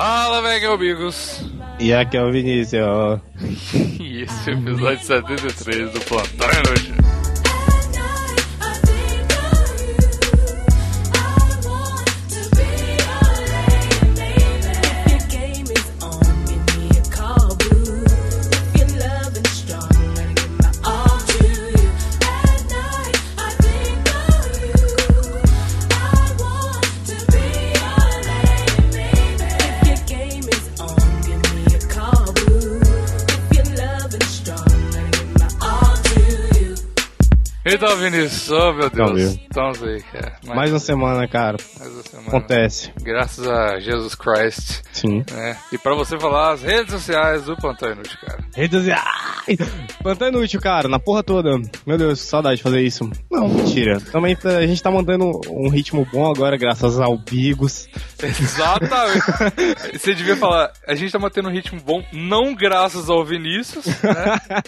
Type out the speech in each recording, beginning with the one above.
Fala, velho, amigos. E aqui é o Vinícius, ó. e esse é o episódio 73 do Plantão Inútil. Vinícius, oh meu Deus. Estamos aí, cara. Mais, Mais uma semana, cara. Mais uma semana. Acontece. Graças a Jesus Christ. Sim. Né? E pra você falar as redes sociais do Plantão Inútil, cara. Redes sociais! Plantão Inútil, cara, na porra toda. Meu Deus, saudade de fazer isso. Não, mentira. Também a gente tá mantendo um ritmo bom agora, graças ao Bigos. Exatamente. você devia falar, a gente tá mantendo um ritmo bom, não graças ao Vinícius, né?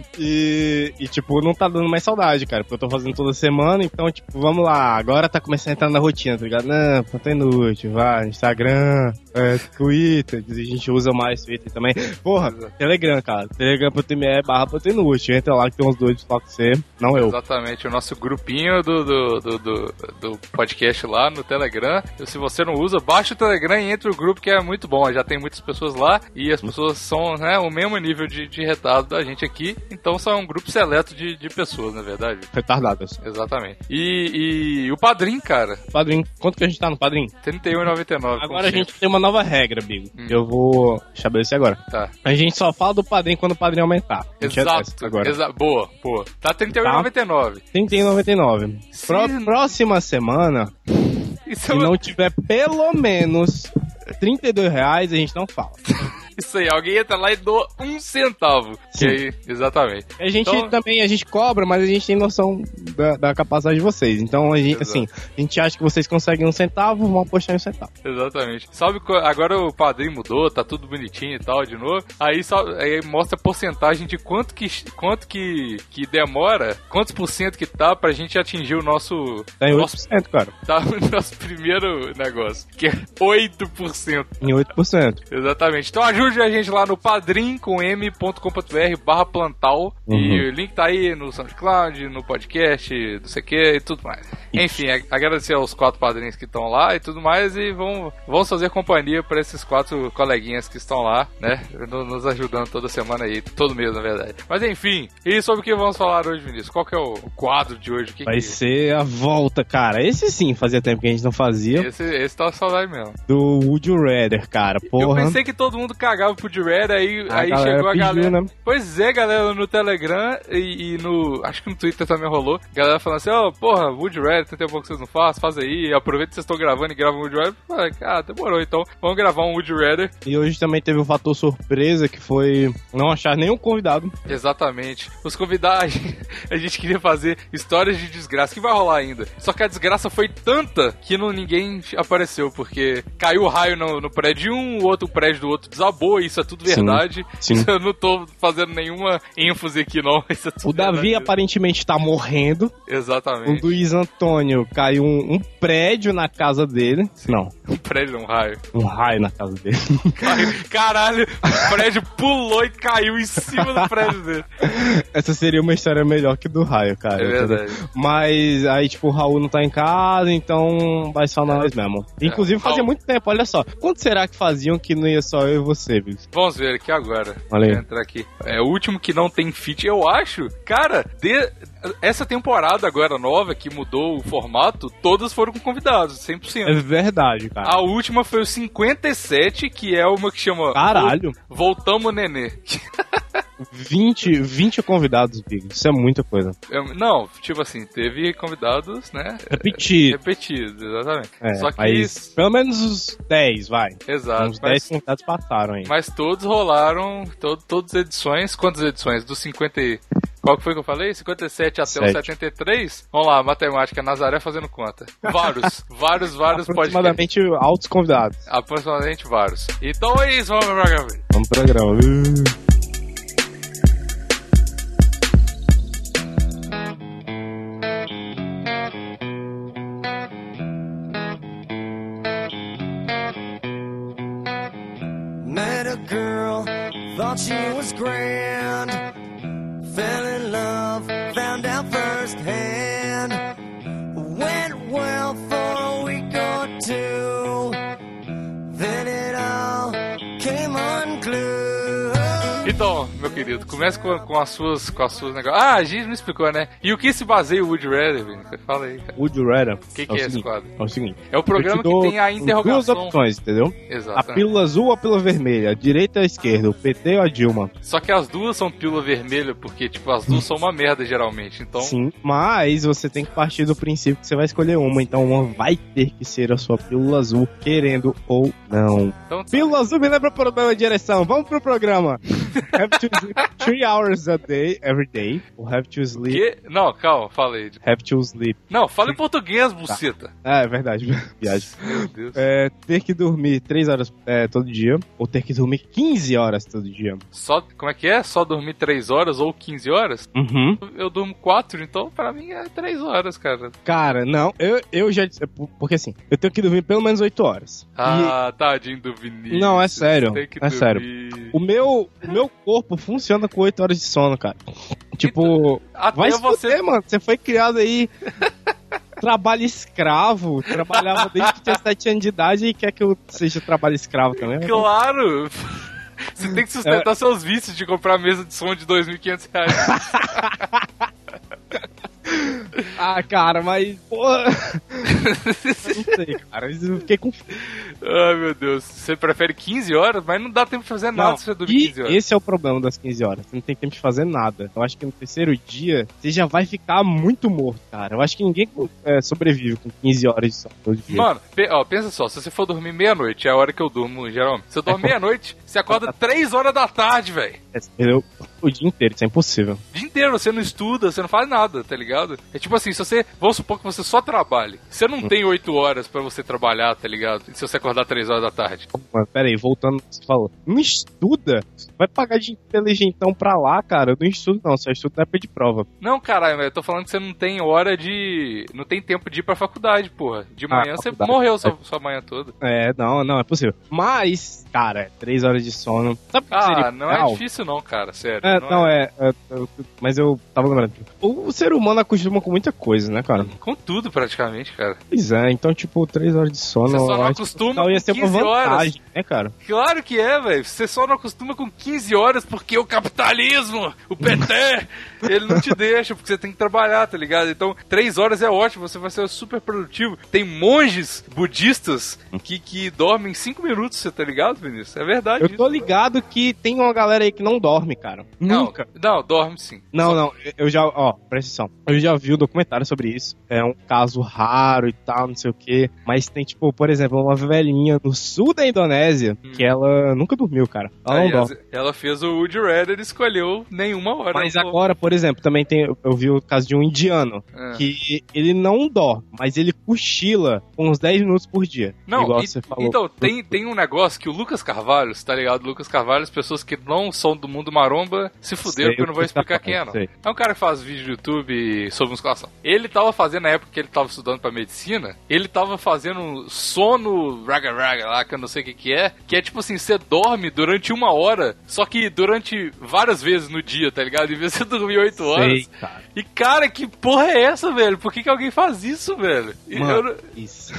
e, e, tipo, não tá dando mais saudade, cara, porque eu tô fazendo toda semana, então, tipo, vamos lá, agora tá começando a entrar na rotina, tá ligado? Não, plantão inútil, vai, Instagram, é, Twitter, a gente usa mais Twitter também. Porra, Telegram, cara, telegram.me barra plantão inútil, entra lá que tem uns doidos lá com você, não eu. Exatamente, o nosso grupinho do, do, do, do, do podcast lá no Telegram, e se você não usa, baixa o Telegram e entra o grupo que é muito bom, já tem muitas pessoas lá, e as pessoas são, né, o mesmo nível de, de retardo da gente aqui, então são um grupo seleto de, de pessoas, na verdade. Retardadas. Exatamente. E, e o Padrim, cara. Padrim, quanto que a gente tá no Padrim? R$31,99. Agora a gente tem uma nova regra, Bigo. Hum. Eu vou estabelecer agora. Tá. A gente só fala do Padrim quando o Padrim aumentar. Exato. Agora. Exa boa, boa. Tá R$31,99. Tá? R$31,99. Pró próxima semana, se não tiver pelo menos 32 reais, a gente não fala. Isso aí, alguém entra lá e doa um centavo. Sim. Aí, exatamente. A gente então... também, a gente cobra, mas a gente tem noção da, da capacidade de vocês. Então, a gente, assim, a gente acha que vocês conseguem um centavo, vamos apostar em um centavo. Exatamente. Sabe, agora o padrinho mudou, tá tudo bonitinho e tal, de novo. Aí, só, aí mostra a porcentagem de quanto que, quanto que, que demora, quantos por cento que tá pra gente atingir o nosso... Tá em 8%, nosso, cara. Tá o nosso primeiro negócio, que é 8%. Em 8%. Exatamente. Então ajuda ajude a gente lá no padrim com m.com.br barra plantal. Uhum. E o link tá aí no SoundCloud, no podcast, não sei o que e tudo mais. Enfim, agradecer aos quatro padrinhos que estão lá e tudo mais. E vamos, vamos fazer companhia para esses quatro coleguinhas que estão lá, né? Nos ajudando toda semana aí, todo mês, na verdade. Mas enfim, e sobre o que vamos falar hoje, Vinícius? Qual que é o quadro de hoje? Que Vai que... ser a volta, cara. Esse sim, fazia tempo que a gente não fazia. Esse, esse tá saudade mesmo. Do Would You Rather, cara. Porra. Eu pensei que todo mundo cagava pro Red, aí, a aí chegou a pediu, galera. Né? Pois é, galera, no Telegram e, e, no. Acho que no Twitter também rolou. Galera falando assim, ó, oh, porra, Wood Red, tem tempo que vocês não fazem, faz aí, aproveita que vocês estão gravando e gravam Wood Red. Falei, ah, demorou, então vamos gravar um Wood Red. E hoje também teve um fator surpresa que foi não achar nenhum convidado. Exatamente. Os convidados, a gente queria fazer histórias de desgraça, que vai rolar ainda. Só que a desgraça foi tanta que não, ninguém apareceu, porque caiu o raio no, no prédio um, o outro prédio do outro desabou, isso é tudo verdade. Sim, sim. Eu não tô fazendo nenhuma ênfase aqui, não. É o Davi verdade. aparentemente tá morrendo. Exatamente. O Luiz Antônio caiu um, um prédio na casa dele. Sim. Não. Um prédio, um raio. Um raio na casa dele. Caralho, o prédio pulou e caiu em cima do prédio dele. Essa seria uma história melhor que do raio, cara. É verdade. Mas aí, tipo, o Raul não tá em casa, então vai só nós mesmo. É. Inclusive, fazia Raul... muito tempo, olha só. Quanto será que faziam que não ia só eu e você, Vamos ver aqui agora. Valeu. Vou entrar aqui. É o último que não tem fit. Eu acho, cara, de, essa temporada agora nova que mudou o formato, todas foram com convidados, 100%. É verdade, cara. A última foi o 57, que é uma que chama Caralho. Voltamos Nenê. 20, 20 convidados, Big. Isso é muita coisa. não, tipo assim, teve convidados, né? Repetidos. Repetidos, exatamente. É, Só que. Mas, pelo menos os 10, vai. Exato. Uns 10 convidados passaram aí. Mas todos rolaram, to, todas as edições. Quantas edições? Dos 50. Qual que foi que eu falei? 57 até Sete. o 73? Vamos lá, matemática, Nazaré fazendo conta. Vários, vários, vários Aproximadamente podcasts. altos convidados. Aproximadamente vários. Então é isso, vamos pro programa. Vamos pro programa. Querido, comece com, com as suas com as suas negócios. Ah, a gente não explicou, né? E o que se baseia o Wood Redder, Vini? Você fala aí, cara. Would you rather? O que, que é, esse seguinte, quadro? É o seguinte. É o programa que tem a interrogação. Duas opções, entendeu? Exato. A pílula azul ou a pílula vermelha? A direita ou a esquerda? O PT ou a Dilma? Só que as duas são pílula vermelha, porque, tipo, as duas são uma merda, geralmente. Então, Sim, mas você tem que partir do princípio que você vai escolher uma, então uma vai ter que ser a sua pílula azul, querendo ou não. então Pílula azul me lembra para a direção. Vamos pro programa. have to sleep three hours a day, every day. Ou have to sleep. que... Não, calma, fala aí. Have to sleep. Não, fala em português, buceta. Ah, é verdade. Viagem. Meu Deus. É, ter que dormir 3 horas é, todo dia, ou ter que dormir 15 horas todo dia. Só, como é que é? Só dormir 3 horas ou 15 horas? Uhum. Eu durmo 4, então pra mim é 3 horas, cara. Cara, não, eu, eu já. disse- Porque assim, eu tenho que dormir pelo menos 8 horas. Ah, tadinho do Vinícius. Não, é sério, é sério. dormir. O meu, o meu corpo funciona com 8 horas de sono, cara. Tipo, Até vai você. fuder, mano. Você foi criado aí. Trabalho escravo. Trabalhava desde que tinha 7 anos de idade e quer que eu seja trabalho escravo também. Claro! Você tem que sustentar É. seus vícios de comprar mesa de som de 2.500 reais. Ah, cara, mas. Porra. Não sei, cara. Eu fiquei com. Ai, meu Deus. Você prefere 15 horas, mas não dá tempo de fazer nada Não, se você dormir e 15 horas. esse é o problema das 15 horas. Você não tem tempo de fazer nada. Eu acho que no terceiro dia você já vai ficar muito morto, cara. Eu acho que ninguém é, sobrevive com 15 horas de sono todo dia. Mano, pe- ó, pensa só, se você for dormir meia-noite, é a hora que eu durmo, geralmente. Se eu dormir meia-noite, você acorda 3 horas da tarde, velho. Eu, o dia inteiro, isso é impossível. O dia inteiro, você não estuda, você não faz nada, tá ligado? É tipo assim, se você. Vamos supor que você só trabalhe. Você não tem 8 horas pra você trabalhar, tá ligado? Se você acordar 3 horas da tarde. Mano, pera aí, voltando você falou. Não estuda? Vai pagar de inteligentão pra lá, cara. Eu não estudo, não. Só estudo na época de prova. Não, caralho, eu tô falando que você não tem hora de. Não tem tempo de ir pra faculdade, porra. De Ah, manhã você faculdade. morreu sua, sua manhã toda. É, não, não, é possível. Mas, cara, é 3 horas de sono. Sabe o que Ah, seria não é difícil não, cara, sério. É, não, é, é, é, Mas eu tava lembrando. O, ser humano acostuma com muita coisa, né, cara? Com tudo, praticamente, cara. Pois é, então, tipo, 3 horas de sono. Você só não acostuma tal ia com ser uma 15 horas. vantagem, né, cara? Claro que é, velho. Você só não acostuma com 15 horas porque o capitalismo, o PT, ele não te deixa, porque você tem que trabalhar, tá ligado? Então, 3 horas é ótimo, você vai ser super produtivo. Tem monges budistas que, que dormem 5 minutos, você tá ligado, Vinícius? É verdade. Eu tô isso. ligado que tem uma galera aí que não dorme, cara. Não, Nunca. Não, dorme sim. Não, não, eu já, ó, presta atenção. Eu já vi o documentário sobre isso. É um caso raro e tal, não sei o quê. Mas tem, tipo, por exemplo, uma velhinha no sul da Indonésia que ela nunca dormiu, cara. Ela não Aí, dorme. ela fez o Woody Redder e escolheu nenhuma hora. Mas agora, por exemplo, também tem. Eu vi o caso de um indiano "Ah." que ele não dorme, mas ele cochila uns 10 minutos por dia. Não, igual e- você falou. então, tem, tem um negócio que o Lucas Carvalho, tá ligado? Lucas Carvalho, as pessoas que não são do mundo maromba, se fuderam, porque eu não vou tá explicar quem é, não. sei. É um cara que faz vídeo no YouTube sobre musculação. Ele tava fazendo, na época que ele tava estudando pra medicina, ele tava fazendo um sono raga raga lá, que eu não sei o que que é, que é tipo assim, você dorme durante uma hora, só que durante várias vezes no dia, tá ligado? Em vez de você dormir oito horas. Sei, cara. E cara, que porra é essa, velho? Por que, que alguém faz isso, velho? Mano, eu isso.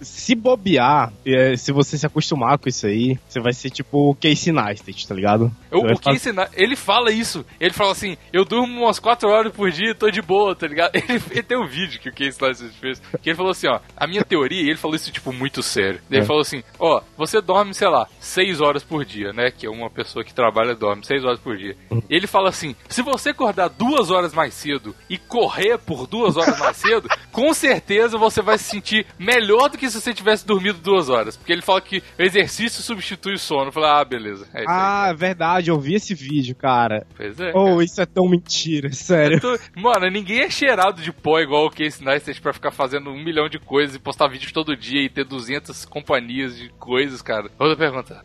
Se bobear, é, se você se acostumar com isso aí, você vai ser tipo o Casey Neistat, tá ligado? Eu, o fazer- ensinar, ele fala isso. Ele fala assim: eu durmo umas 4 horas por dia, tô de boa, tá ligado? Ele, ele tem um vídeo que o Casey Neistat fez. Que ele falou assim: ó, a minha teoria, e ele falou isso tipo muito sério. Ele É. falou assim: ó, você dorme, sei lá, 6 horas por dia, né? Que é uma pessoa que trabalha dorme 6 horas por dia. Ele fala assim: se você acordar duas horas mais cedo e correr por duas horas mais cedo, com certeza você vai se sentir melhor do que se você tivesse dormido duas horas. Porque ele fala que o exercício substitui o sono. Eu falei, ah, beleza. É isso aí. Ah, é verdade, eu vi esse vídeo, cara. Pois é. Oh, isso é tão mentira, sério. Tu- Mano, ninguém é cheirado de pó igual o Casey Neistat pra ficar fazendo um milhão de coisas e postar vídeos todo dia e ter 200 companhias de coisas, cara. Outra pergunta.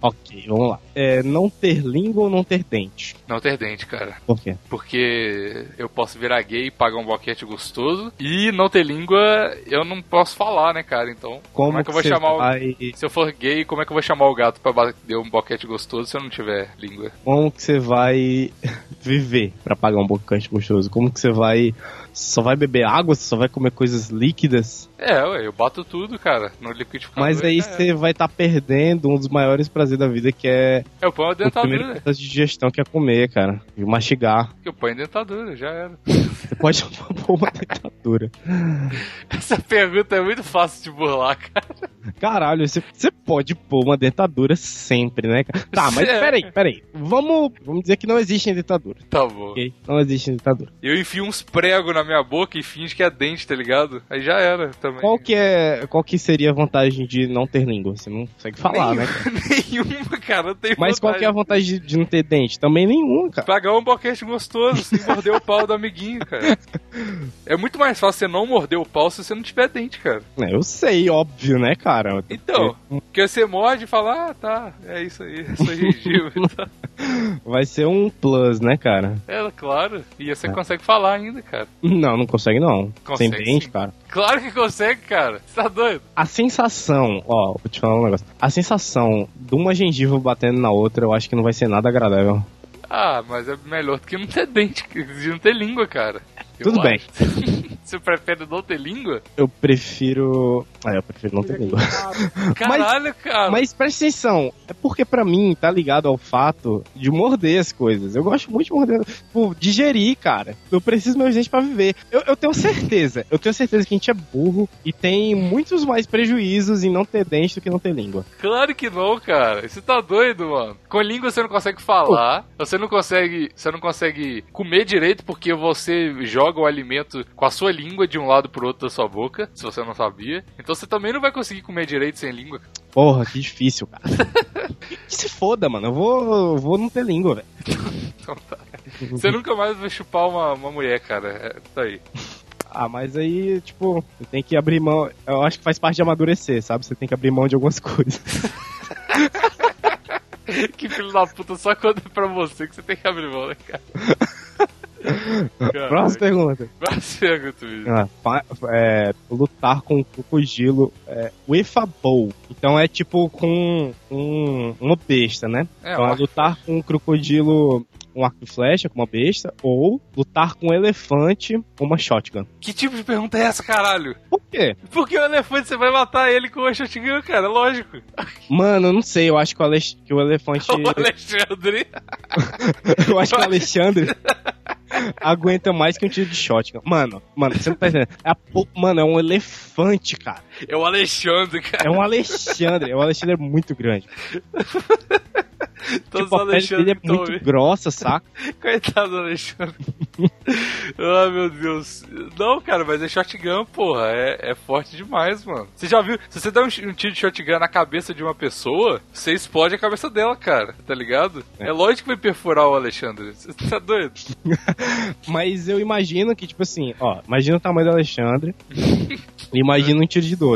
Ok, vamos lá. É, não ter língua ou não ter dente? Não ter dente, cara. Por quê? Porque eu posso virar gay e pagar um boquete gostoso. E não ter língua, eu não posso falar, né, cara? Então, como, Como é que eu vou chamar o. vai... Se eu for gay, como é que eu vou chamar o gato pra bater um boquete gostoso se eu não tiver língua? Como que você vai viver pra pagar um bocante gostoso? Como que você vai... Só vai beber água? Você só vai comer coisas líquidas? É, ué, eu bato tudo, cara, no liquidificador. Mas aí você vai estar perdendo um dos maiores prazeres da vida, que é a o primeiro dentadura. processo de digestão, que é comer, cara. E mastigar. Eu ponho a dentadura, já era. Você pode pôr uma dentadura. Essa pergunta é muito fácil de burlar, cara. Caralho, você, você pode pôr uma dentadura sempre, né, cara? Tá, mas É. peraí, peraí. Vamos, vamos dizer que não existe dentadura, Tá bom. ok? Não existe dentadura. Eu enfio uns pregos na minha boca e finge que é dente, tá ligado? Aí já era também. Qual que é, qual que seria a vantagem de não ter língua? Você não consegue falar, né, cara? Nenhuma, cara, Mas qual que é a vantagem de, de não ter dente? Também nenhuma, cara. Pagar um boquete gostoso sem morder o pau do amiguinho, cara. É muito mais fácil você não morder o pau se você não tiver dente, cara. É, eu sei, óbvio, né, cara? Então, porque você morde e fala, ah, tá, é isso aí, é gengiva. Vai ser um plus, né, cara? É, claro. E você consegue falar ainda, cara. Não, não consegue não. Consegue, Sem dente, sim. cara. Claro que consegue, cara. Você tá doido? A sensação, ó, vou te falar um negócio. A sensação de uma gengiva batendo na outra, eu acho que não vai ser nada agradável. Ah, mas é melhor do que não ter dente, de não ter língua, cara. Eu Tudo bem. Você prefere não ter língua? Eu prefiro. Ah, eu prefiro não ter língua. Caralho, cara. Mas presta atenção, é porque pra mim tá ligado ao fato de morder as coisas. Eu gosto muito de morder, tipo, digerir, cara. Eu preciso meu gente pra viver. Eu, eu tenho certeza, eu tenho certeza que a gente é burro e tem muitos mais prejuízos em não ter dente do que não ter língua. Claro que não, cara. Você tá doido, mano. Com língua você não consegue falar, você não consegue, você não consegue comer direito porque você joga o alimento com a sua língua de um lado pro outro da sua boca, se você não sabia. Então você também não vai conseguir comer direito sem língua. Porra, que difícil, cara. que se foda, mano. Eu vou, eu vou não ter língua, velho. Então tá. Você nunca mais vai chupar uma, uma mulher, cara. É, tá aí. Ah, mas aí, tipo, você tem que abrir mão. Eu acho que faz parte de amadurecer, sabe? Você tem que abrir mão de algumas coisas. Que filho da puta, só quando é pra você que você tem que abrir mão, né, cara? Próxima pergunta. Próxima pergunta. Ah, fa- é, lutar com um crocodilo é, bow. Então é tipo com um, uma besta, né? É, então um é lutar com um crocodilo com arco e flecha, com uma besta, ou lutar com um elefante com uma shotgun. Que tipo de pergunta é essa, caralho? Por quê? Por que o elefante você vai matar ele com o shotgun, cara? Lógico. Mano, eu não sei, eu acho que o, Alex- que o elefante. O Alexandre. eu acho que o Alexandre aguenta mais que um tiro de shotgun. Mano, mano, você não tá entendendo. É a Mano, é um elefante, cara. É o Alexandre, cara. É um Alexandre. É um Alexandre muito grande. Todos tipo, a pele dele Alexandre é muito grossa, saca? Coitado do Alexandre. Ai, meu Deus. Não, cara, mas é shotgun, porra. É, é forte demais, mano. Você já viu? Se você der um, um tiro de shotgun na cabeça de uma pessoa, você explode a cabeça dela, cara. Tá ligado? É, lógico que vai perfurar o Alexandre. Você tá doido? Mas eu imagino que, tipo assim, ó, imagina o tamanho do Alexandre. imagina um tiro de 12.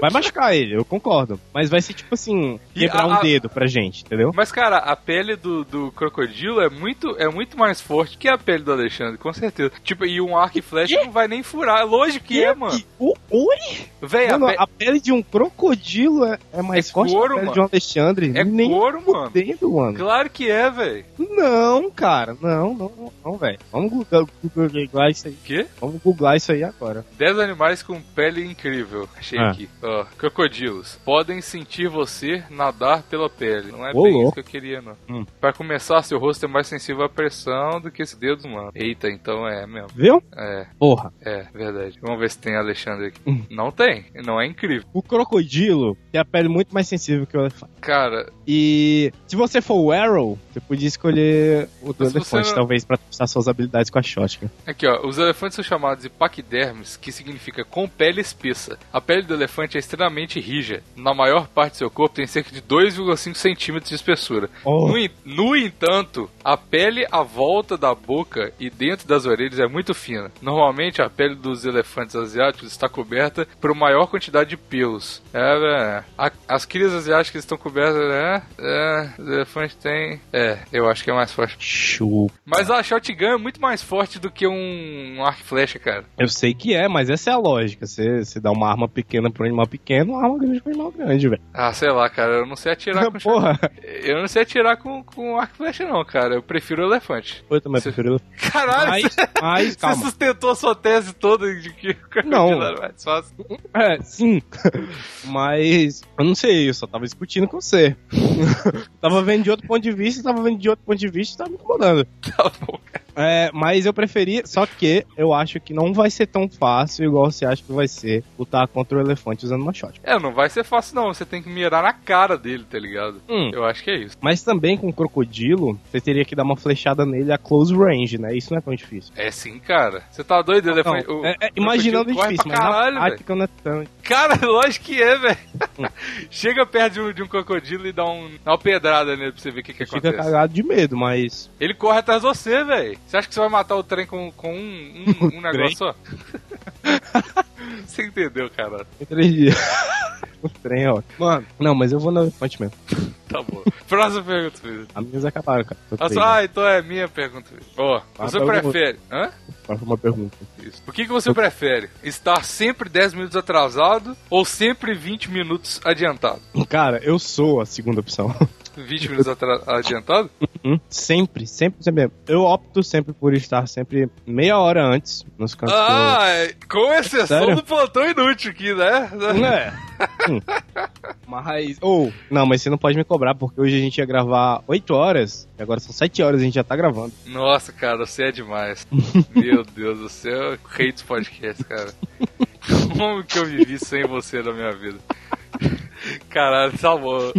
Vai machucar ele, eu concordo. Mas vai ser tipo assim, quebrar a- um a- dedo pra gente, entendeu? Mas, cara, a pele do, do crocodilo é muito, é muito mais forte que a pele do Alexandre, com certeza. Tipo, e um arco e flecha não vai nem furar. Lógico que é, mano. O, oi? Véi, a Mano, pe- a pele de um crocodilo é, é mais É forte couro, que a pele mano. de um Alexandre. É Nem couro, mano. fudendo, mano. Claro que é, velho. Não, cara, não, não, não, não velho. Vamos googlar, googlar isso aí. Quê? Vamos googlar isso aí agora. 10 animais com pele incrível. Achei Ah. aqui. Ó, crocodilos. Podem sentir você nadar pela pele. Não é Ô, bem isso que eu queria, não. Hum. Pra começar, seu rosto é mais sensível à pressão do que esse dedo humano. Eita, então é mesmo. Viu? É, Porra. é, verdade. Vamos ver se tem Alexandre aqui. Hum. Não tem. Não é incrível. O crocodilo tem a pele muito mais sensível que o elefante. Cara, E se você for o Arrow, você podia escolher o do elefante, não- talvez, pra testar suas habilidades com a shotgun. Aqui, ó, os elefantes são chamados de paquidermes, que significa com pele espessa. A pele do elefante é extremamente rija. Na maior parte do seu corpo tem cerca de 2,5 centímetros de espessura. Oh. No, no entanto, a pele à volta da boca e dentro das orelhas é muito fina. Normalmente, a pele dos elefantes asiáticos está coberta por maior quantidade de pelos. É, é. A- as crias asiáticas estão co- coberta, né? É, o elefante tem. É, eu acho que é mais forte. Chupa. Mas a shotgun é muito mais forte do que um, um arco e flecha, cara. Eu sei que é, mas essa é a lógica. Você, você dá uma arma pequena pra um animal pequeno, uma arma grande pra um animal grande, velho. Ah, sei lá, cara, eu não sei atirar com Porra, Eu não sei atirar com, com arco e flecha, não, cara. Eu prefiro o elefante. eu também Você- prefiro. Caralho, Mas, mas, você calma. sustentou a sua tese toda de que Não. mais fácil. É, sim. Mas eu não sei, eu só tava discutindo com você. tava vendo de outro ponto de vista, tava vendo de outro ponto de vista e tava me incomodando. Tá bom, cara. É, mas eu preferi, só que eu acho que não vai ser tão fácil igual você acha que vai ser lutar contra o elefante usando uma shot. É, não vai ser fácil, não. Você tem que mirar na cara dele, tá ligado? Hum. Eu acho que é isso. Mas também com o crocodilo, você teria que dar uma flechada nele a close range, né? Isso não é tão difícil. É sim, cara. Você tá doido, Não, elefante? o- é- é, o imaginando corre difícil, mas caralho, na prática não é tão. Cara, lógico que é, velho. Chega perto de um, de um crocodilo e dá, um, dá uma pedrada nele pra você ver o que, que Fica acontece. cagado de medo, mas. Ele corre atrás de você, velho. Você acha que você vai matar o trem com, com um, um, um negócio só? você entendeu, cara? Dias. o trem, ó. Mano, não, mas eu vou no elefante mesmo. Tá bom. Próxima pergunta, filho. As minhas acabaram, cara. Eu Ah, só- né? ah, então é minha pergunta. filho. Ó, Ah, você prefere... Hã? Faça uma pergunta. Isso. O que, que você prefere? Estar sempre 10 minutos atrasado ou sempre 20 minutos adiantado? Cara, eu sou a segunda opção. 20 minutos adiantado? Hum, sempre, sempre, sempre. Eu opto sempre por estar sempre meia hora antes nos cantos. Ah, é, com exceção Sério? do plantão inútil aqui, né? É. Hum. Mas. Ou, não, mas você não pode me cobrar, porque hoje a gente ia gravar 8 horas, e agora são 7 horas e a gente já tá gravando. Nossa, cara, você é demais. Meu Deus, você é o rei dos podcasts, cara. Como que eu vivi sem você na minha vida? Caralho, bom.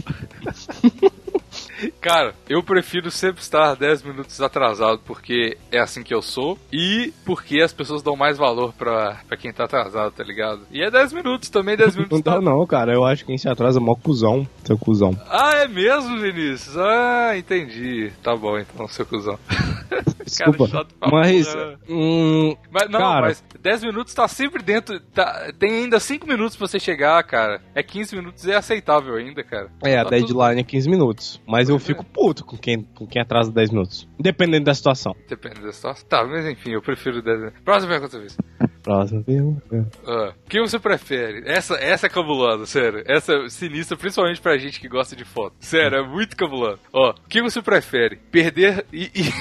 Cara, eu prefiro sempre estar 10 minutos atrasado porque é assim que eu sou e porque as pessoas dão mais valor pra, pra quem tá atrasado, tá ligado? E é 10 minutos também, 10 minutos Não dá, tá... não, cara. Eu acho que quem se atrasa é mó cuzão. Seu cuzão. Ah, é mesmo, Vinícius? Ah, entendi. Tá bom, então, seu cuzão. Desculpa. chato pra mas. porra. Hum, Mas não, Cara. mas 10 minutos tá sempre dentro. tá- tem ainda 5 minutos pra você chegar, cara. É 15 minutos é aceitável ainda, cara. é, a Tá tudo- deadline é 15 minutos. Mas eu é. fico puto com quem, com quem atrasa 10 minutos. Dependendo da situação. Depende da situação. Tá, mas enfim, eu prefiro 10 minutos. Próxima pergunta, vez. Próxima pergunta. Ah, o que você prefere? Essa, essa é cabulosa, sério. Essa é sinistra, principalmente pra gente que gosta de foto. Sério, é muito cabuloso. Ó, o que você prefere? Perder e. e-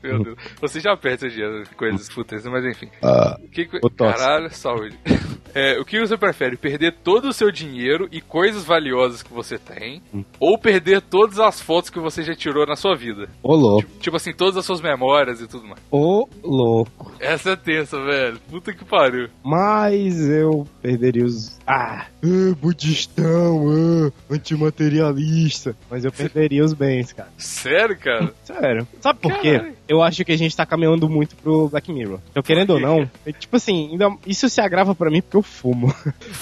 Meu Deus. Você já perde esse dia coisas fúteis, mas enfim. Ah, O que que-. Caralho, saúde. É, o que você prefere? Perder todo o seu dinheiro e coisas valiosas que você tem? Hum. Ou perder todas as fotos que você já tirou na sua vida? ô louco. Tipo assim, todas as suas memórias e tudo mais. Ô louco. Essa é tensa, velho. Puta que pariu. Mas eu perderia os. Ah! ah budistão, ah, antimaterialista. Mas eu perderia os bens, cara. Sério, cara? Sério. Sabe por quê? Eu acho que a gente tá caminhando muito pro Black Mirror. Então, querendo ou não, é, tipo assim, ainda, isso se agrava pra mim porque eu fumo.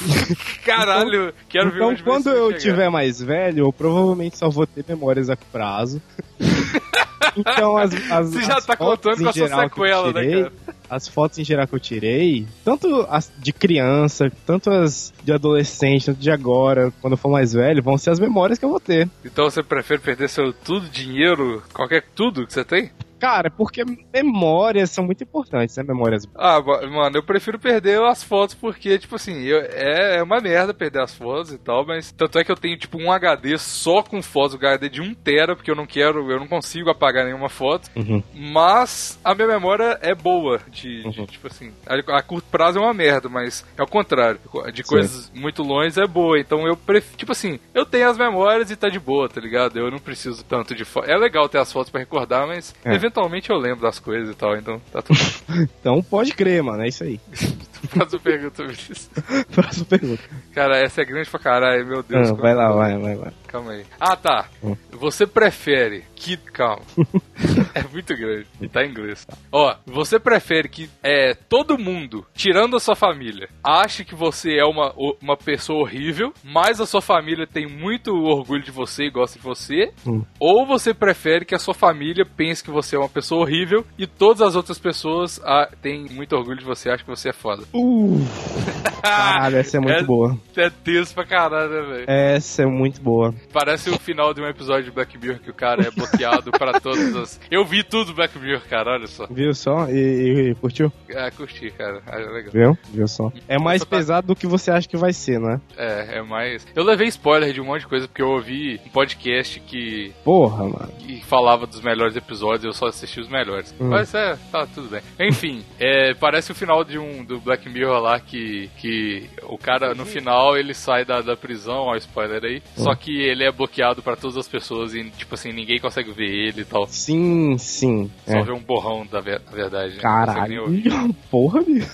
Caralho, quero ver então, quando eu chegar. tiver mais velho, eu provavelmente só vou ter memórias a prazo. então, as, as, Você já as tá contando com a sua eu sequela, né, cara? As fotos em geral que eu tirei, tanto as de criança, tanto as de adolescente, tanto de agora, quando eu for mais velho, vão ser as memórias que eu vou ter. Então você prefere perder seu tudo, dinheiro, qualquer tudo que você tem? Cara, porque memórias são muito importantes, né? Memórias. Ah, mano, eu prefiro perder as fotos porque, tipo assim, eu- é, é uma merda perder as fotos e tal, mas tanto é que eu tenho, tipo, um HD só com fotos, um HD de 1 tera, porque eu não quero, eu não consigo apagar nenhuma foto, Uhum. mas a minha memória é boa, de, de, Uhum. tipo assim, a, a curto prazo é uma merda, mas é o contrário, de coisas muito longe é boa, então eu prefiro, tipo assim, eu tenho as memórias e tá de boa, tá ligado? Eu não preciso tanto de foto, é legal ter as fotos pra recordar, mas É. eventualmente eu lembro das coisas e tal, então tá tudo Então pode crer, mano, é isso aí. Faz a pergunta, Vinícius. Próxima pergunta. Cara, essa é grande pra caralho, meu Deus. Ah, como- vai lá, vai, vai, vai. Calma aí. Ah, tá. Hum. Você prefere que. Calma. é muito grande. E tá em inglês. Ó, você prefere que é, todo mundo, tirando a sua família, ache que você é uma, uma pessoa horrível, mas a sua família tem muito orgulho de você e gosta de você? Hum. Ou você prefere que a sua família pense que você é uma pessoa horrível e todas as outras pessoas ah, têm muito orgulho de você e acham que você é foda? Uh, caralho, essa é muito É- boa. É tenso pra caralho, né, velho? Essa é muito boa. Parece o final de um episódio de Black Mirror que o cara é bloqueado pra todas as. Eu vi tudo do Black Mirror, cara, olha só. Viu só? E, e- e curtiu? É, curti, cara. É legal. Viu? Viu só? É mais Só tá- pesado do que você acha que vai ser, né? É, é mais. Eu levei spoiler de um monte de coisa porque eu ouvi um podcast que, Porra, mano. que falava dos melhores episódios e eu só assisti os melhores. Hum. Mas é, tá tudo bem. Enfim, é, parece o final de um do Black Mirror lá que, que o cara no final ele sai da, da prisão, ó, spoiler aí. Hum. Só que ele é bloqueado pra todas as pessoas e, tipo assim, ninguém consegue ver ele e tal. Sim, sim. Só É. vê um borrão da, ver- da verdade. né? Caralho. Porra, bicho.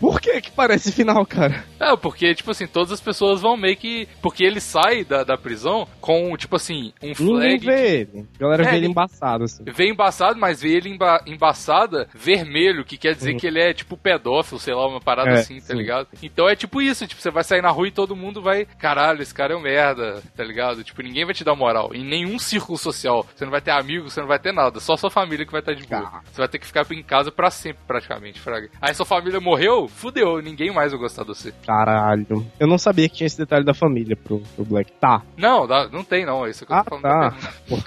Por que que parece final, cara? É, porque, tipo assim, todas as pessoas vão meio que. Porque ele sai da, da prisão com, tipo assim, um Ninguém flag. vê ele. A galera É, vê ele embaçado, assim. Vê embaçado, mas vê ele emba embaçada vermelho, que quer dizer Uhum. que ele é tipo pedófilo, sei lá, uma parada É, assim, tá sim. ligado? Então é tipo isso, tipo, você vai sair na rua e todo mundo vai, caralho, esse cara é um merda, tá ligado? Tipo, ninguém vai te dar moral. Em nenhum círculo social. Você não vai ter amigos, você não vai ter nada. Só sua família que vai estar de boa. Você vai ter que ficar em casa pra sempre, praticamente, fraga. Aí sua família morreu, fudeu, ninguém mais vai gostar de você. Caralho. Eu não sabia que tinha esse detalhe da família pro, pro Black. Tá. Não, dá- não tem não, é isso que eu Ah, tô falando. tá.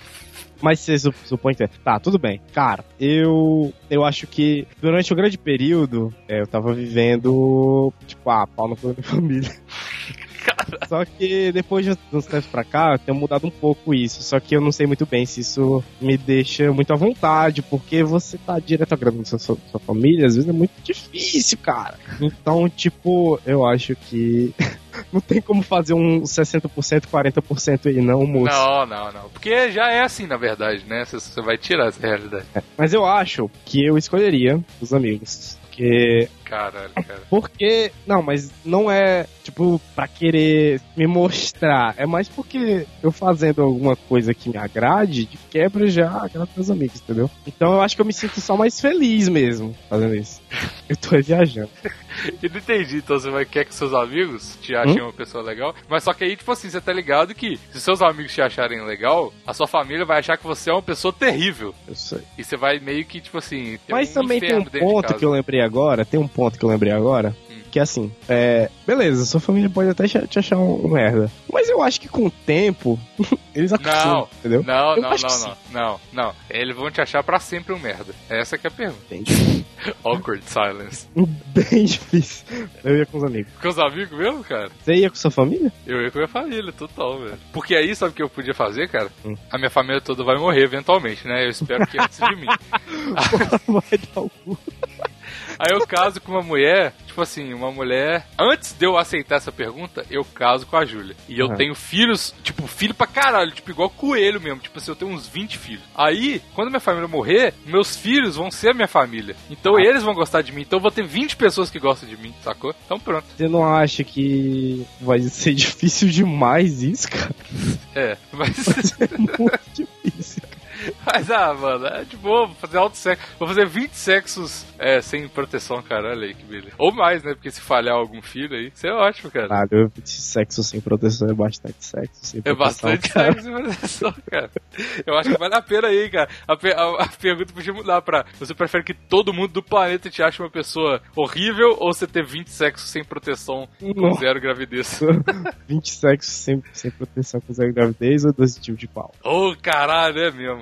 Mas você su- supõe que é. Tá, tudo bem. Cara, eu eu acho que durante um grande período é, eu tava vivendo, tipo, ah, pau no da minha família. Só que depois de uns tempos pra cá, tenho mudado um pouco isso. Só que eu não sei muito bem se isso me deixa muito à vontade, porque você tá direto agradando sua, sua, sua família, às vezes é muito difícil, cara. Então, tipo, eu acho que não tem como fazer um 60%, 40% aí, não, moço. Não, não, não. Porque já é assim, na verdade, né? Você- Você vai tirar essa realidade. Mas eu acho que eu escolheria os amigos. Porque. Caralho, cara. Porque. Não, mas não é, tipo, pra querer me mostrar. É mais porque eu fazendo alguma coisa que me agrade, de quebra já agrada meus amigos, entendeu? Então eu acho que eu me sinto só mais feliz mesmo fazendo isso. Eu tô viajando. Eu não entendi, então você vai quer que seus amigos te achem uma pessoa legal, mas só que aí, tipo assim, você tá ligado que se seus amigos te acharem legal, a sua família vai achar que você é uma pessoa terrível. Eu sei. E você vai meio que, tipo assim, ter Mas um também tem um ponto que eu lembrei agora, tem um ponto que eu lembrei agora, Hum. Que é assim, é, beleza, sua família pode até te achar um, um merda, mas eu acho que com o tempo, eles Não, entendeu? Não, Eu não, acho não, que não, não, não. Eles vão te achar pra sempre um merda. Essa que é a pergunta. Entendi. Awkward silence. Bem difícil. Eu ia com os amigos. Com os amigos mesmo, cara? Você ia com sua família? Eu ia com a minha família, total, velho. Porque aí, sabe o que eu podia fazer, cara? Hum. A minha família toda vai morrer eventualmente, né? Eu espero que antes de mim. Vai dar o cu. Aí eu caso com uma mulher, tipo assim, uma mulher. Antes de eu aceitar essa pergunta, eu caso com a Júlia. E eu Uhum. tenho filhos, tipo, filho pra caralho, tipo, igual coelho mesmo. Tipo assim, eu tenho uns 20 filhos. Aí, quando minha família morrer, meus filhos vão ser a minha família. Então Ah. eles vão gostar de mim. Então eu vou ter 20 pessoas que gostam de mim, sacou? Então pronto. Você não acha que vai ser difícil demais isso, cara? É. Mas, É muito difícil. Mas ah, mano, é de boa, vou fazer alto sexo. Vou fazer 20 sexos é, sem proteção, cara. Olha aí que beleza. Ou mais, né? Porque se falhar algum filho aí, isso é ótimo, cara. Caralho, sexo sem proteção é bastante sexo sem É proteção, bastante cara. sexo e proteção, cara. Eu acho que vale a pena aí, cara. A, a- a pergunta podia mudar pra você prefere que todo mundo do planeta te ache uma pessoa horrível ou você ter 20 sexos sem proteção com zero gravidez? 20 sexos sem, sem proteção com zero gravidez ou dois tipos de pau? Ô, caralho, é mesmo.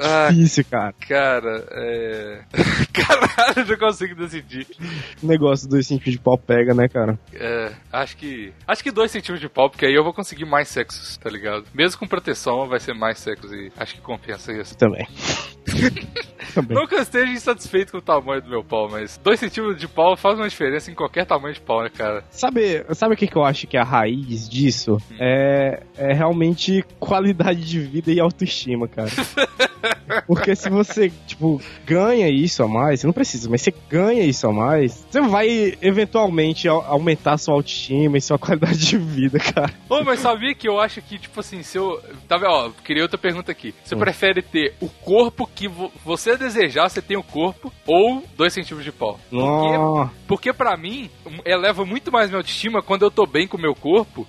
Ah, Difícil, cara. cara, é. Caralho, eu não consigo decidir. O negócio dos tipos de pau pega, né, cara? É, acho que. Acho que 2 centímetros de pau, porque aí eu vou conseguir mais sexos, tá ligado? Mesmo com proteção, vai ser mais sexos e acho que compensa isso. Também. Também. Não que eu esteja insatisfeito com o tamanho do meu pau, mas 2 centímetros de pau faz uma diferença em qualquer tamanho de pau, né, cara? Sabe, sabe o que, que eu acho que é a raiz disso? Hum. É, é realmente qualidade de vida e autoestima, cara. Porque se você, tipo, ganha isso a mais, você não precisa, mas você ganha isso a mais, você vai eventualmente au- aumentar sua autoestima e sua qualidade de vida, cara. Ô, mas sabia que eu acho que, tipo assim, se eu. Tá vendo? Ó, queria outra pergunta aqui. Você Hum. prefere ter o corpo que vo- você desejar, você tem o corpo ou 2 centímetros de pau. Nossa. Porque pra mim, eleva muito mais minha autoestima quando eu tô bem com o meu corpo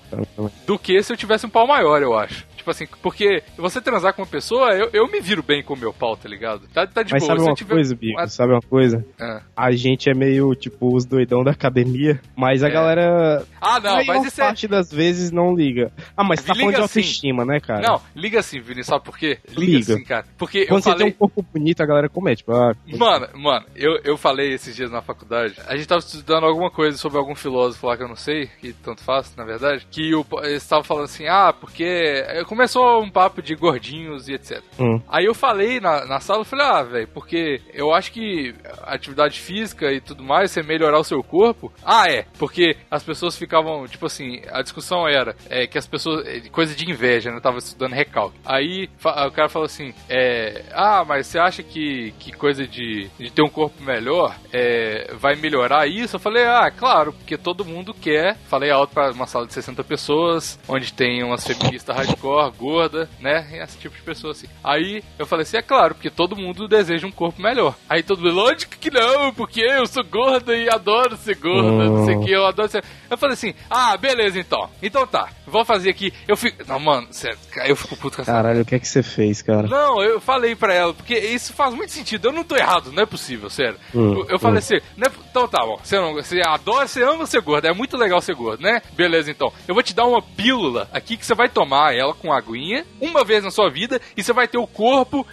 do que se eu tivesse um pau maior, eu acho. Tipo assim, porque você transar com uma pessoa, eu, eu me viro bem com o meu pau, tá ligado? Tá, tá de Mas boa. sabe Se eu uma tiver- coisa, Bico? Ah, Sabe uma coisa? ah. A gente é meio, tipo, os doidão da academia, mas a É. galera, Ah, não, a mas isso é. parte das vezes, não liga. Ah, mas você tá Liga falando de sim. autoestima, né, cara? Não, liga assim, Vini, sabe por quê? Liga. assim, cara. Porque Quando eu você falei. tem um corpo bonito, a galera comete. Tipo, ah, Mano, mano, eu, eu falei esses dias na faculdade. A gente tava estudando alguma coisa sobre algum filósofo lá que eu não sei, que tanto faz, na verdade. Que o, eles estavam falando assim: ah, porque. Começou um papo de gordinhos e etc. hum, Aí eu falei na, na sala, eu falei, ah, velho, porque eu acho que atividade física e tudo mais, você melhorar o seu corpo. Ah, é, porque as pessoas ficavam, tipo assim, a discussão era é, que as pessoas. é, coisa de inveja, né? Eu tava estudando recalque. Aí o cara falou assim: é, ah, mas você acha que, que coisa de, de ter um corpo melhor é, vai melhorar isso? Eu falei, ah, claro, porque todo mundo quer. Falei alto pra uma sala de 60 pessoas, onde tem umas feministas hardcore, gorda, né? Esse tipo de pessoa assim. Aí eu falei assim, é claro, porque todo mundo deseja um corpo melhor. Aí todo mundo, lógico que não, porque eu sou gorda e adoro ser gorda, não sei o que, eu adoro ser. Eu falei assim, ah, beleza então. Então tá, vou fazer aqui. Eu fico. Não, mano, sério, eu fico puto com essa caralho, o que é que você fez, cara? não, eu falei pra ela, porque isso faz muito sentido. Eu não tô errado, não é possível, sério. Hum, eu falei hum. assim, não é- então tá bom, você, não, você adora, você ama ser gordo, é muito legal ser gordo, né? Beleza, então. Eu vou te dar uma pílula aqui que você vai tomar ela com aguinha uma vez na sua vida e você vai ter o corpo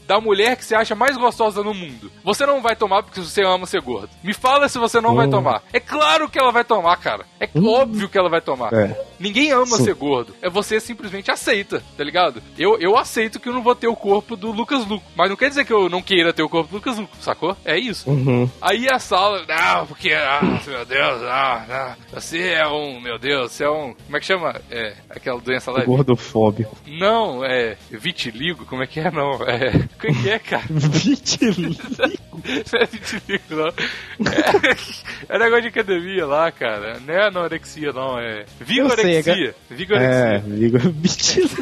da mulher que você acha mais gostosa no mundo. Você não vai tomar porque você ama ser gordo. Me fala se você não vai Hum. tomar. É claro que ela vai tomar, cara. É óbvio que ela vai tomar. É. Ninguém ama Sim. ser gordo. É você simplesmente aceita, tá ligado? Eu, eu aceito que eu não vou ter o corpo do Lucas Luco. Mas não quer dizer que eu não queira ter o corpo do Lucas Luco, sacou? É isso. Uhum. Aí a sala, não, porque, ah, meu Deus, ah, ah, você é um, meu Deus, você é um. Como é que chama? É, aquela doença lá? Gordofóbico. Não, é. Vitiligo? Como é que é? Não, é. Como é que é, cara? Vitiligo. Não é vitiligo, não. É, é negócio de academia lá, cara. Não é anorexia, não. É Eu sei, vigorexia. É, Vigorexia. Vigo, vitiligo.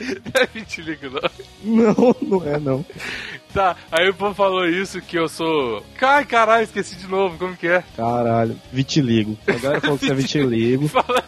Não é vitiligo, não. Não, não é não. Tá, aí o povo falou isso que eu sou. Ai, caralho, esqueci de novo, como que é? Caralho, vitiligo. Agora falou que você é vitiligo. Fala-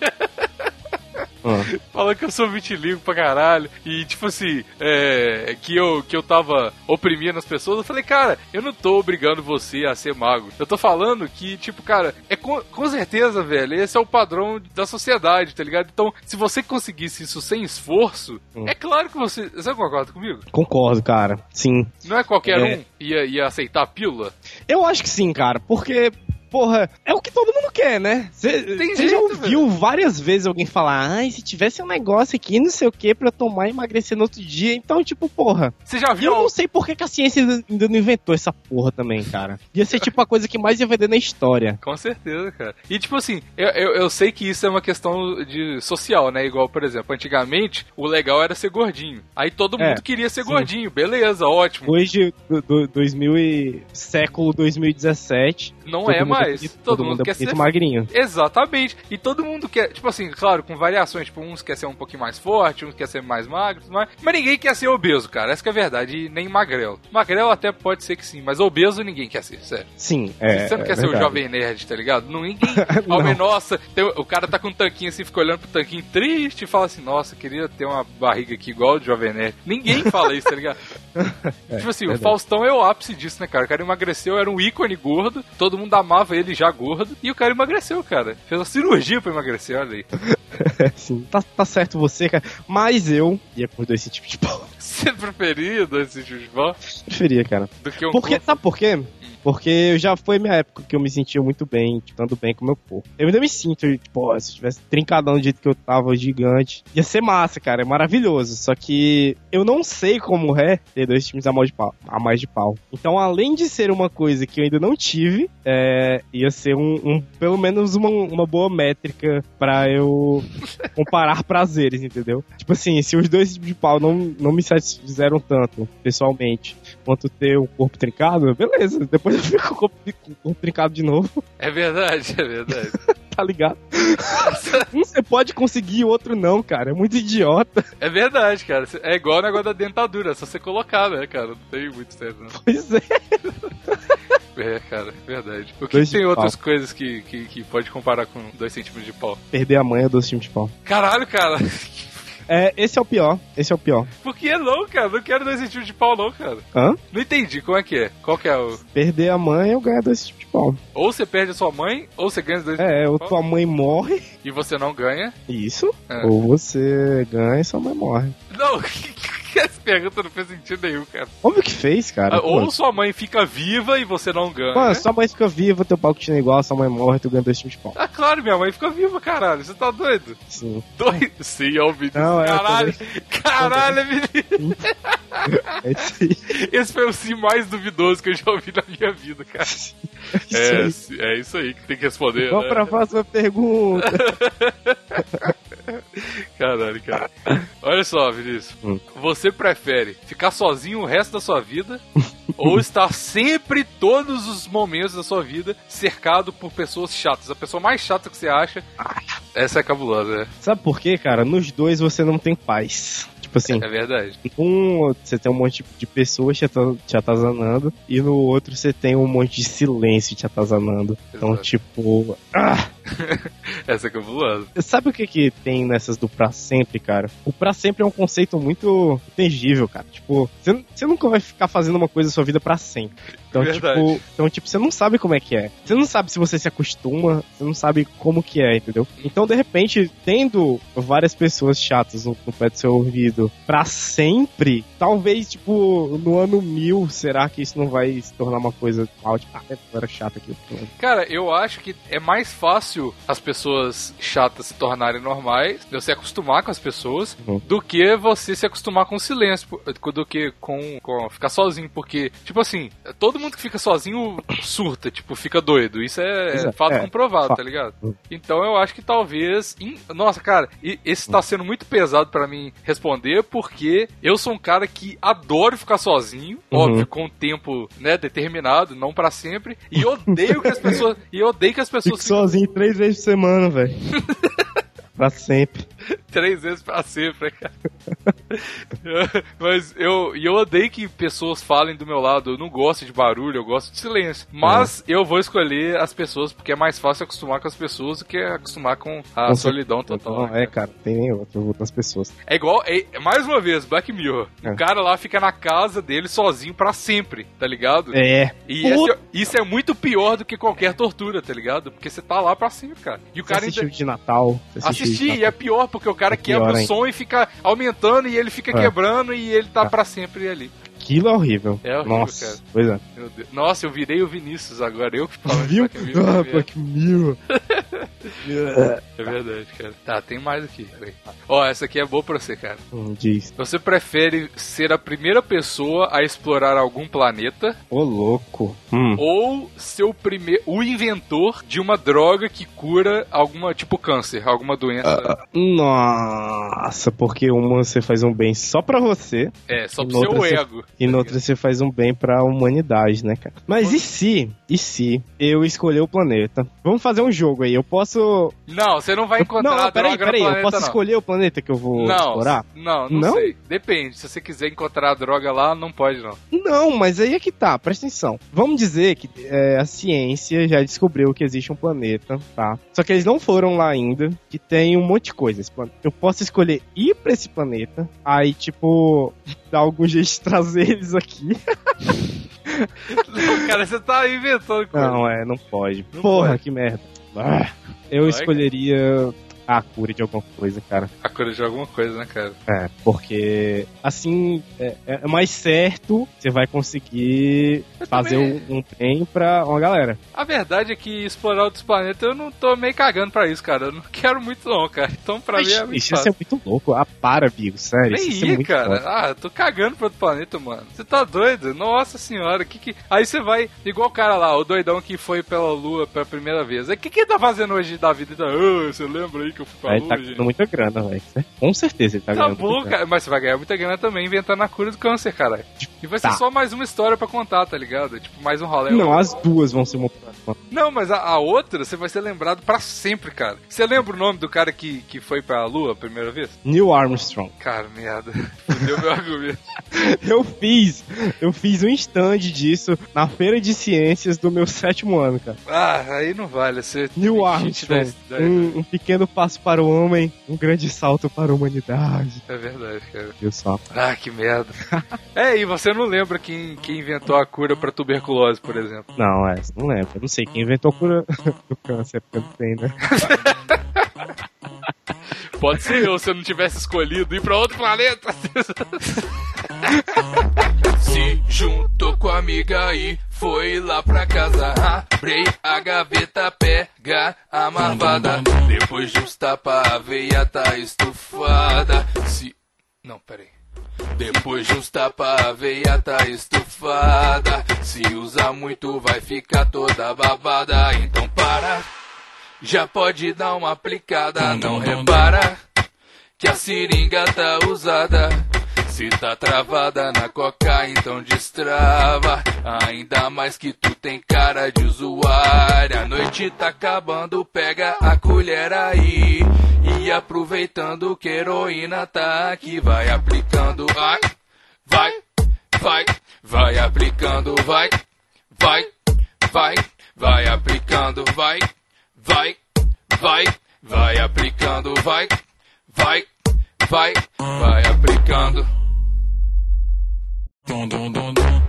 Ah, Falou que eu sou vitiligo pra caralho. E tipo assim, é, que, eu, que eu tava oprimindo as pessoas. Eu falei, cara, eu não tô obrigando você a ser mago. Eu tô falando que, tipo, cara, é com, com certeza, velho, esse é o padrão da sociedade, tá ligado? Então, se você conseguisse isso sem esforço, Hum. é claro que você. Você concorda comigo? concordo, cara. Sim. Não é qualquer É. um ia, ia aceitar a pílula? Eu acho que sim, cara, porque, porra, é o que todo mundo quer, né? Você já ouviu várias vezes alguém falar, ai, se tivesse um negócio aqui, não sei o que, pra tomar e emagrecer no outro dia. Então, tipo, porra, Você já viu? eu não sei por que, que a ciência ainda- não inventou essa porra também, cara. Ia ser tipo a coisa que mais ia vender na história. Com certeza, cara. E tipo assim, eu, eu, eu sei que isso é uma questão de social, né? Igual, por exemplo, antigamente o legal era ser gordinho. Aí todo É, mundo queria ser sim. gordinho, beleza, ótimo. Hoje, do, do, 2000 e, século 2017, Não é mundo mais. bonito, todo, mundo, é quer bonito ser. magrinho. Exatamente. E todo mundo quer, tipo assim, claro, com variações. Tipo, uns quer ser um pouquinho mais forte, uns quer ser mais magro, mais. Mas ninguém quer ser obeso, cara. Essa que é a verdade. E nem magrelo. Magrelo até pode ser que sim, mas obeso ninguém quer ser, sério. Sim, é. Você não é quer ser o jovem nerd, tá ligado? Não, ninguém. Não. Homem, nossa, tem- o cara tá com um tanquinho assim, fica olhando pro tanquinho triste e fala assim: Nossa, queria ter uma barriga aqui igual o jovem nerd. Ninguém fala isso, tá ligado? tipo assim, o. Faustão é o ápice disso, né, cara? O cara emagreceu, era um ícone gordo, todo mundo amava ele já gordo, e o cara emagreceu, cara. Fez uma cirurgia pra emagrecer, olha aí. Sim, tá, tá certo você, cara. Mas eu ia os dois tipos de pau. Você preferia dois tipo de futebol Preferia, cara. do que um Porque, corpo? sabe por quê? Porque já foi minha época que eu me sentia muito bem, estando bem com o meu corpo. Eu ainda me sinto, tipo, se eu tivesse trincadão do jeito que eu tava, gigante, ia ser massa, cara, é maravilhoso. Só que eu não sei como é ter dois times a mais de pau. A mais de pau. Então, além de ser uma coisa que eu ainda não tive, é, ia ser um, um- pelo menos uma, uma boa métrica pra eu comparar prazeres, entendeu? Tipo assim, se os dois tipos de pau não, não me satisfizeram tanto, pessoalmente, quanto ter um corpo trincado, beleza. Depois eu fico com o corpo, com o corpo trincado de novo. É verdade, é verdade. tá ligado? um você pode conseguir o outro não, cara. É muito idiota. É verdade, cara. É igual o negócio da dentadura, é só você colocar, né, cara? Não tem muito tempo, né? Pois é. É, cara, é verdade. O que Dois tem outras pau. coisas que, que, que pode comparar com 2 centímetros de pau? Perder a mãe é doce time de pau. Caralho, cara. É, esse é o pior. Esse é o pior. Por que não, cara? Não quero 2 centímetros de pau, não, cara. Hã? Não entendi como é que é. Qual que é o. Perder a mãe eu ganho doce time de pau. Ou você perde a sua mãe, ou você ganha dois É, ou tua mãe morre. e você não ganha. Isso. É. Ou você ganha e sua mãe morre. Não, essa pergunta não fez sentido nenhum, cara. Óbvio que fez, cara. Ah, Pô, ou sua mãe fica viva e você não ganha. Mano, sua mãe fica viva, teu pau continua igual, sua mãe morre, tu ganha dois times de pau. Ah, claro, minha mãe fica viva, caralho. Você tá doido? Sim. Doido? Sim, é o Vinícius. Não, é, caralho, caralho, Vinícius. É. Esse foi o sim mais duvidoso que eu já ouvi na minha vida, cara. É isso É, é isso aí que tem que responder, Vamos né? pra próxima pergunta. Caralho, cara. Olha só, Vinícius. Hum. Você prefere ficar sozinho o resto da sua vida ou estar sempre, todos os momentos da sua vida, cercado por pessoas chatas? A pessoa mais chata que você acha, essa é cabulosa, né? Sabe por quê, cara? Nos dois você não tem paz. Tipo assim, É verdade. um você tem um monte de pessoas te ata- te atazanando, e no outro você tem um monte de silêncio te atazanando. Então, Exato. tipo. Ah! Essa é cabulosa. Sabe o que que tem nessas do pra sempre, cara? O pra sempre é um conceito muito tangível, cara. Tipo, você, nunca vai ficar fazendo uma coisa na sua vida pra sempre. Então, Verdade. tipo, então, tipo, você não sabe como é que é. Você não sabe se você se acostuma, você não sabe como que é, entendeu? Então, de repente, tendo várias pessoas chatas no, no pé do seu ouvido pra sempre, talvez, tipo, no ano mil, será que isso não vai se tornar uma coisa mal? Tipo, ah, era chato aqui. Cara, eu acho que é mais fácil as pessoas chatas se tornarem normais, você acostumar com as pessoas, Uhum. do que você se acostumar com o silêncio, do que com, com ficar sozinho. Porque, tipo assim, todo mundo que fica sozinho surta, tipo, fica doido. Isso é, Exato, fato é, comprovado, fato. tá ligado? Uhum. Então eu acho que talvez. em- Nossa, cara, esse tá sendo muito pesado pra mim responder, porque eu sou um cara que adoro ficar sozinho, Uhum. óbvio, com um tempo né, determinado, não pra sempre, e odeio que as pessoas. E odeio que as Fico pessoas fiquem sozinho três vezes por semana, velho. pra sempre. três vezes pra sempre, cara. Mas eu, e eu odeio que pessoas falem do meu lado. Eu não gosto de barulho, eu gosto de silêncio. Mas eu vou escolher as pessoas porque é mais fácil acostumar com as pessoas do que acostumar com a Com solidão total. Não, né, é, cara, tem nem outro, eu vou das pessoas. É igual, é, é mais uma vez, Black Mirror. É. O cara lá fica na casa dele sozinho pra sempre, tá ligado? É. E esse- isso é muito pior do que qualquer tortura, tá ligado? Porque você tá lá pra sempre, cara. E o Você cara assistiu ainda. de Natal. De Assistir, e é pior, porque o cara É quebra o ainda. som e fica aumentando e ele fica É. quebrando e ele tá É. pra sempre ali. Aquilo é horrível. É horrível, Nossa, cara. pois é. Meu Deus. Nossa, eu virei o Vinícius agora, eu que falo Viu? Ah, é, Black Mirror. é verdade, cara. Tá, tem mais aqui. peraí. Ó, essa aqui é boa pra você, cara. Hum, diz. Você prefere ser a primeira pessoa a explorar algum planeta Ô, louco. Hum. ou ser o primeiro, o inventor de uma droga que cura alguma tipo câncer, alguma doença? Nossa, porque uma você faz um bem só pra você, é, só pro seu você- ego. E outra você faz um bem pra humanidade, né, cara? Mas e se, e se eu escolher o planeta? Vamos fazer um jogo aí, eu posso... Não, você não vai encontrar não, não, peraí, peraí, no eu planeta, posso não. escolher o planeta que eu vou não, explorar? Não, não, Não? sei. Depende. Se você quiser encontrar a droga lá, não pode, não. Não, mas aí é que tá, presta atenção. Vamos dizer que é, a ciência já descobriu que existe um planeta, tá? Só que eles não foram lá ainda, que tem um monte de coisa. esse planeta. Eu posso escolher ir pra esse planeta, aí, tipo, dar algum jeito de trazer eles aqui. Não, cara, você tá inventando coisa. Não, é, não pode. Não Porra, pode. que merda. Ah, eu escolheria a cura de alguma coisa, cara. A cura de alguma coisa, né, cara? É, porque assim é, é mais certo, você vai conseguir Mas fazer também- um, um bem pra uma galera. A verdade é que explorar outros planetas eu não tô meio cagando pra isso, cara. Eu não quero muito, não, cara. Então pra Mas mim é muito isso fácil. ser muito louco. Ah, para, Bigo, sério. Nem isso ia, muito cara. Ah, eu tô cagando pra outro planeta, mano. Você tá doido? Nossa senhora, que que. Aí você vai, igual o cara lá, o doidão que foi pela lua pela primeira vez. O que que ele tá fazendo hoje da vida? Tá, "Ah, você lembra aí que eu fui pra Aí lua, tá gente? ganhando muita grana, velho. Com certeza ele tá, Tá ganhando bom, muita grana. cara. Mas você vai ganhar muita grana também inventando a cura do câncer, caralho. E vai ser Tá. só mais uma história pra contar, tá ligado? Tipo, mais um rolê. Não, as duas vão ser uma. Não, mas a, a outra você vai ser lembrado pra sempre, cara. Você lembra o nome do cara que, que foi pra lua a primeira vez? Neil Armstrong. Cara, merda. Fudeu meu argumento. Eu fiz, eu fiz um stand disso na feira de ciências do meu sétimo ano, cara. Ah, aí não vale. Você Neil Armstrong, da- da- um, um pequeno passo para o homem, um grande salto para a humanidade. É verdade, cara. Viu só? Ah, que merda. é, e você não lembra quem, quem inventou a cura pra tuberculose, por exemplo? Não, é, não lembro. Eu não sei quem inventou a cura do câncer, porque não tem, né? Pode ser eu se eu não tivesse escolhido ir pra outro planeta. Se juntou com a amiga e foi lá pra casa. Abrei a gaveta, pega a marvada. Depois de uns tapa, a veia tá estufada. Se. Não, peraí. Depois de uns tapa, a veia tá estufada. Se usa muito, vai ficar toda babada. Então para. Já pode dar uma aplicada, não repara que a seringa tá usada. Se tá travada na coca, então destrava. Ainda mais que tu tem cara de usuária. A noite tá acabando, pega a colher aí. E aproveitando que heroína tá aqui, vai aplicando. Ai, vai, vai, vai aplicando, vai, vai, vai, vai aplicando, vai, vai, vai, vai aplicando, vai, vai, vai, vai aplicando. Dum, dum, dum, dum.